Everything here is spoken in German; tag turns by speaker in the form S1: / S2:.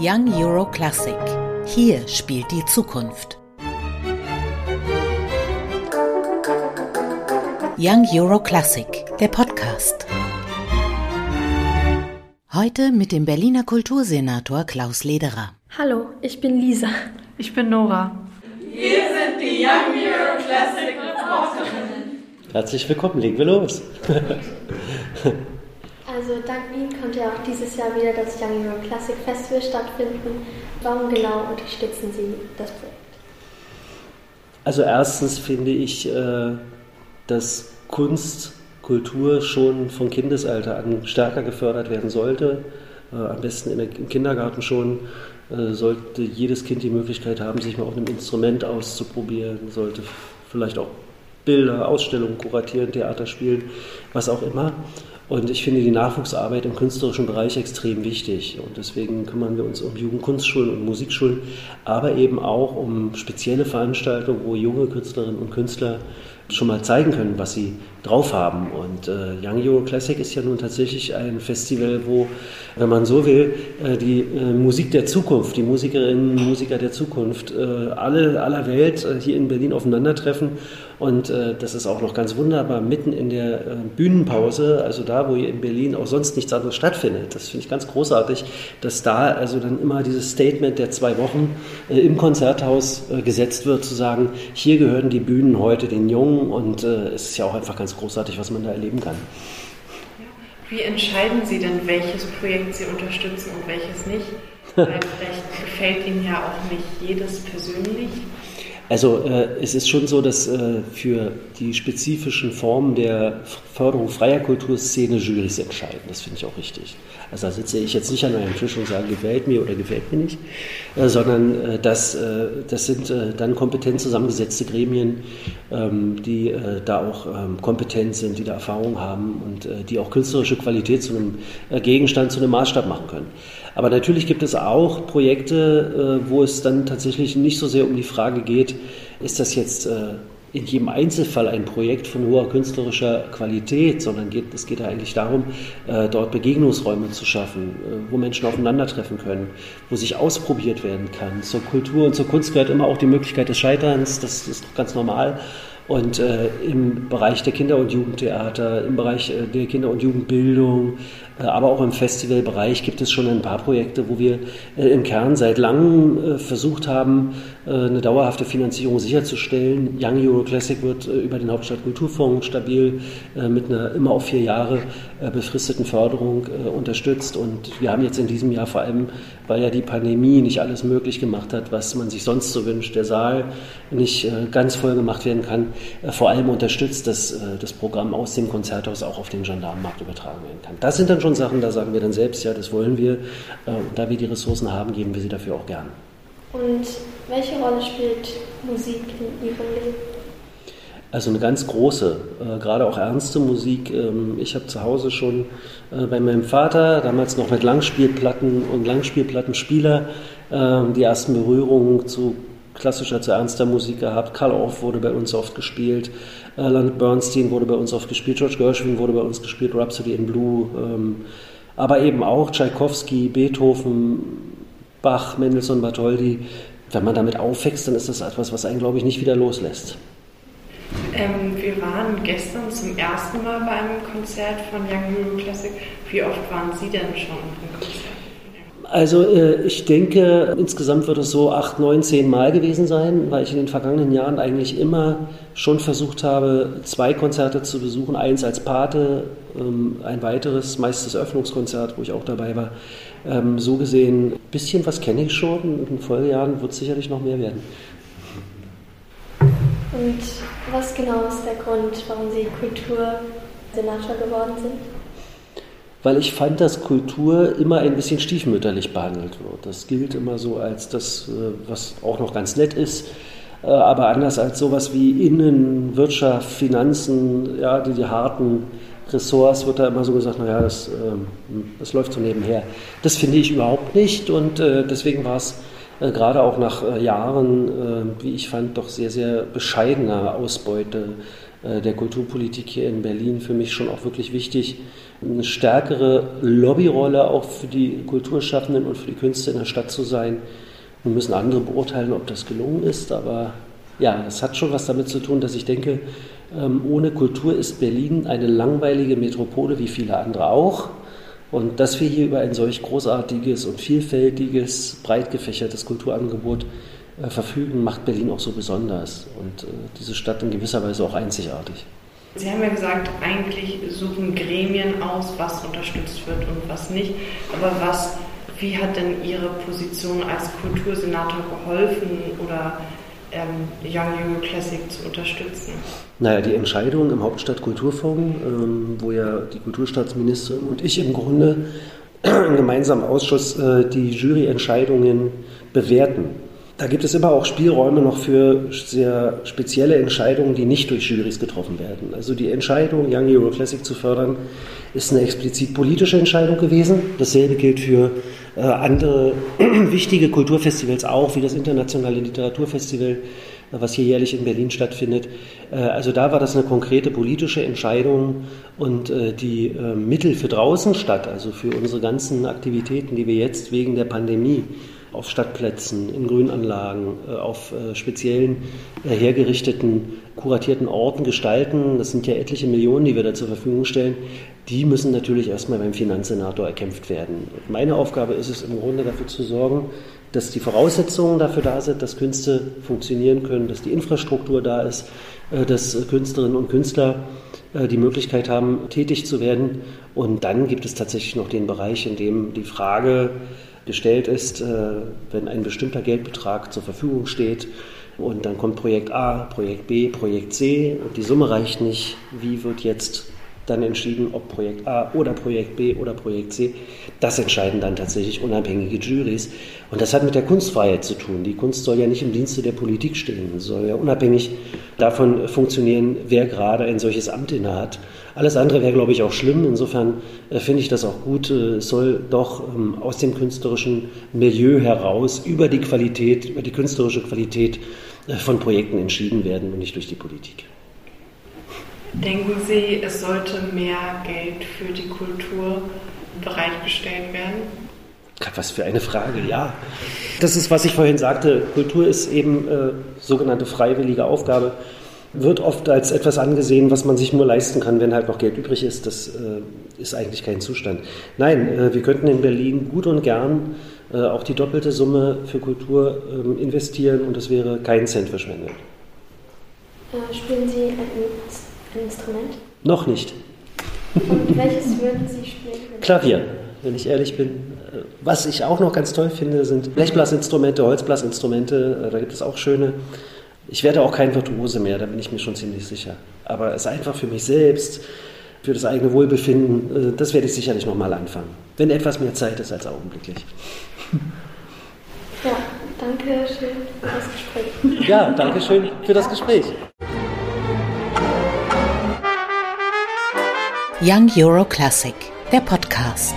S1: Young Euro Classic. Hier spielt die Zukunft. Young Euro Classic, der Podcast. Heute mit dem Berliner Kultursenator Klaus Lederer.
S2: Hallo, ich bin Lisa.
S3: Ich bin Nora.
S4: Wir sind die Young Euro Classic Reporterinnen.
S5: Herzlich willkommen, legen wir los.
S2: Also dank Ihnen ja auch dieses Jahr wieder das Young Euro Classic Festival stattfinden. Warum genau unterstützen Sie das Projekt?
S5: Also erstens finde ich, äh, dass Kunst, Kultur schon von Kindesalter an stärker gefördert werden sollte. Äh, am besten im Kindergarten schon äh, sollte jedes Kind die Möglichkeit haben, sich mal auf einem Instrument auszuprobieren, sollte vielleicht auch Bilder, Ausstellungen kuratieren, Theater spielen, was auch immer. Und ich finde die Nachwuchsarbeit im künstlerischen Bereich extrem wichtig. Und deswegen kümmern wir uns um Jugendkunstschulen und Musikschulen, aber eben auch um spezielle Veranstaltungen, wo junge Künstlerinnen und Künstler schon mal zeigen können, was sie drauf haben. Und äh, Young Euro Classic ist ja nun tatsächlich ein Festival, wo, wenn man so will, äh, die äh, Musik der Zukunft, die Musikerinnen und Musiker der Zukunft, äh, alle aller Welt äh, hier in Berlin aufeinandertreffen. Und äh, das ist auch noch ganz wunderbar mitten in der Bühnenpause, also da, wo hier in Berlin auch sonst nichts anderes stattfindet. Das finde ich ganz großartig, dass da also dann immer dieses Statement der zwei Wochen im Konzerthaus gesetzt wird, zu sagen, hier gehören die Bühnen heute den Jungen und es ist ja auch einfach ganz großartig, was man da erleben kann.
S3: Wie entscheiden Sie denn, welches Projekt Sie unterstützen und welches nicht? Weil vielleicht gefällt Ihnen ja auch nicht jedes persönlich.
S5: Also äh, es ist schon so, dass äh, für die spezifischen Formen der Förderung freier Kulturszene Jurys entscheiden. Das finde ich auch richtig. Also da sitze ich jetzt nicht an einem Tisch und sage, gefällt mir oder gefällt mir nicht, äh, sondern äh, das, äh, das sind äh, dann kompetent zusammengesetzte Gremien, ähm, die da auch ähm, kompetent sind, die da Erfahrung haben und die auch künstlerische Qualität zu einem Gegenstand, zu einem Maßstab machen können. Aber natürlich gibt es auch Projekte, wo es dann tatsächlich nicht so sehr um die Frage geht, ist das jetzt in jedem Einzelfall ein Projekt von hoher künstlerischer Qualität, sondern geht, es geht ja eigentlich darum, äh, dort Begegnungsräume zu schaffen, äh, wo Menschen aufeinandertreffen können, wo sich ausprobiert werden kann. Zur Kultur und zur Kunst gehört immer auch die Möglichkeit des Scheiterns, das ist ganz normal. Und äh, im Bereich der Kinder- und Jugendtheater, im Bereich äh, der Kinder- und Jugendbildung, äh, aber auch im Festivalbereich gibt es schon ein paar Projekte, wo wir äh, im Kern seit langem äh, versucht haben, eine dauerhafte Finanzierung sicherzustellen. Young Euro Classic wird über den Hauptstadtkulturfonds stabil mit einer immer auf vier Jahre befristeten Förderung unterstützt. Und wir haben jetzt in diesem Jahr vor allem, weil ja die Pandemie nicht alles möglich gemacht hat, was man sich sonst so wünscht, der Saal nicht ganz voll gemacht werden kann, vor allem unterstützt, dass das Programm aus dem Konzerthaus auch auf den Gendarmenmarkt übertragen werden kann. Das sind dann schon Sachen, da sagen wir dann selbst, ja, das wollen wir. Und da wir die Ressourcen haben, geben wir sie dafür auch gern.
S2: Und welche Rolle spielt Musik in Ihrem Leben?
S5: Also eine ganz große, äh, gerade auch ernste Musik. Ähm, ich habe zu Hause schon äh, bei meinem Vater, damals noch mit Langspielplatten und Langspielplattenspieler, äh, die ersten Berührungen zu klassischer, zu ernster Musik gehabt. Karl Orff wurde bei uns oft gespielt, äh, Leonard Bernstein wurde bei uns oft gespielt, George Gershwin wurde bei uns gespielt, Rhapsody in Blue, ähm, aber eben auch Tchaikovsky, Beethoven, Bach, Mendelssohn, Bartholdy. Wenn man damit aufwächst, dann ist das etwas, was einen, glaube ich, nicht wieder loslässt.
S3: Ähm, wir waren gestern zum ersten Mal bei einem Konzert von Young Euro Classic. Wie oft waren Sie denn schon im Konzert?
S5: Also äh, ich denke, insgesamt wird es so acht, neun, zehn Mal gewesen sein, weil ich in den vergangenen Jahren eigentlich immer schon versucht habe, zwei Konzerte zu besuchen. Eins als Pate, ähm, ein weiteres, meist das Öffnungskonzert, wo ich auch dabei war. Ähm, so gesehen, ein bisschen was kenne ich schon. In den Folgejahren wird es sicherlich noch mehr werden.
S2: Und was genau ist der Grund, warum Sie Kultursenator geworden sind?
S5: Weil ich fand, dass Kultur immer ein bisschen stiefmütterlich behandelt wird. Das gilt immer so als das, äh, was auch noch ganz nett ist, äh, aber anders als sowas wie Innen, Wirtschaft, Finanzen, ja, die, die harten Ressorts wird da immer so gesagt, naja, das, ähm, das läuft so nebenher. Das finde ich überhaupt nicht und äh, deswegen war es gerade auch nach Jahren, wie ich fand, doch sehr, sehr bescheidener Ausbeute der Kulturpolitik hier in Berlin für mich schon auch wirklich wichtig, eine stärkere Lobbyrolle auch für die Kulturschaffenden und für die Künste in der Stadt zu sein. Nun müssen andere beurteilen, ob das gelungen ist, aber ja, das hat schon was damit zu tun, dass ich denke, ähm, ohne Kultur ist Berlin eine langweilige Metropole wie viele andere auch. Und dass wir hier über ein solch großartiges und vielfältiges, breit gefächertes Kulturangebot äh, verfügen, macht Berlin auch so besonders und äh, diese Stadt in gewisser Weise auch einzigartig.
S3: Sie haben ja gesagt, eigentlich suchen Gremien aus, was unterstützt wird und was nicht. Aber was, wie hat denn Ihre Position als Kultursenator geholfen oder ähm, Young Euro Classic zu unterstützen?
S5: Naja, die Entscheidung im Hauptstadtkulturfonds, ähm, wo ja die Kulturstaatsministerin und ich im Grunde im gemeinsamen Ausschuss äh, die Juryentscheidungen bewerten. Da gibt es immer auch Spielräume noch für sehr spezielle Entscheidungen, die nicht durch Jurys getroffen werden. Also die Entscheidung, Young Euro Classic zu fördern, ist eine explizit politische Entscheidung gewesen. Dasselbe gilt für äh, andere wichtige Kulturfestivals auch, wie das Internationale Literaturfestival, was hier jährlich in Berlin stattfindet. Äh, also da war das eine konkrete politische Entscheidung und äh, die äh, Mittel für draußen statt, also für unsere ganzen Aktivitäten, die wir jetzt wegen der Pandemie auf Stadtplätzen, in Grünanlagen, äh, auf äh, speziellen äh, hergerichteten, kuratierten Orten gestalten. Das sind ja etliche Millionen, die wir da zur Verfügung stellen. Die müssen natürlich erstmal beim Finanzsenator erkämpft werden. Meine Aufgabe ist es im Grunde dafür zu sorgen, dass die Voraussetzungen dafür da sind, dass Künste funktionieren können, dass die Infrastruktur da ist, dass Künstlerinnen und Künstler die Möglichkeit haben, tätig zu werden. Und dann gibt es tatsächlich noch den Bereich, in dem die Frage gestellt ist, äh, wenn ein bestimmter Geldbetrag zur Verfügung steht und dann kommt Projekt A, Projekt B, Projekt C und die Summe reicht nicht, wie wird jetzt dann entschieden, ob Projekt A oder Projekt B oder Projekt C. Das entscheiden dann tatsächlich unabhängige Juries. Und das hat mit der Kunstfreiheit zu tun. Die Kunst soll ja nicht im Dienste der Politik stehen. Soll ja unabhängig davon funktionieren, wer gerade ein solches Amt innehat. Alles andere wäre, glaube ich, auch schlimm. Insofern äh, finde ich das auch gut. Äh, es soll doch ähm, aus dem künstlerischen Milieu heraus über die Qualität, über die künstlerische Qualität äh, von Projekten entschieden werden und nicht durch die Politik.
S3: Denken Sie, es sollte mehr Geld für die Kultur bereitgestellt werden?
S5: Was für eine Frage, ja. Das ist, was ich vorhin sagte. Kultur ist eben äh, sogenannte freiwillige Aufgabe. Wird oft als etwas angesehen, was man sich nur leisten kann, wenn halt noch Geld übrig ist. Das äh, ist eigentlich kein Zustand. Nein, äh, wir könnten in Berlin gut und gern äh, auch die doppelte Summe für Kultur ähm, investieren und es wäre kein Cent verschwendet.
S2: Äh, spielen Sie ein ein Instrument?
S5: Noch nicht.
S2: Und welches würden Sie spielen?
S5: Klavier, wenn ich ehrlich bin. Was ich auch noch ganz toll finde, sind Blechblasinstrumente, Holzblasinstrumente. Da gibt es auch schöne. Ich werde auch kein Virtuose mehr, da bin ich mir schon ziemlich sicher. Aber es ist einfach für mich selbst, für das eigene Wohlbefinden, äh, das werde ich sicherlich nochmal anfangen. Wenn etwas mehr Zeit ist als augenblicklich.
S2: Ja, danke schön für das Gespräch.
S5: Ja, danke schön für das Gespräch.
S1: Young Euro Classic, der Podcast.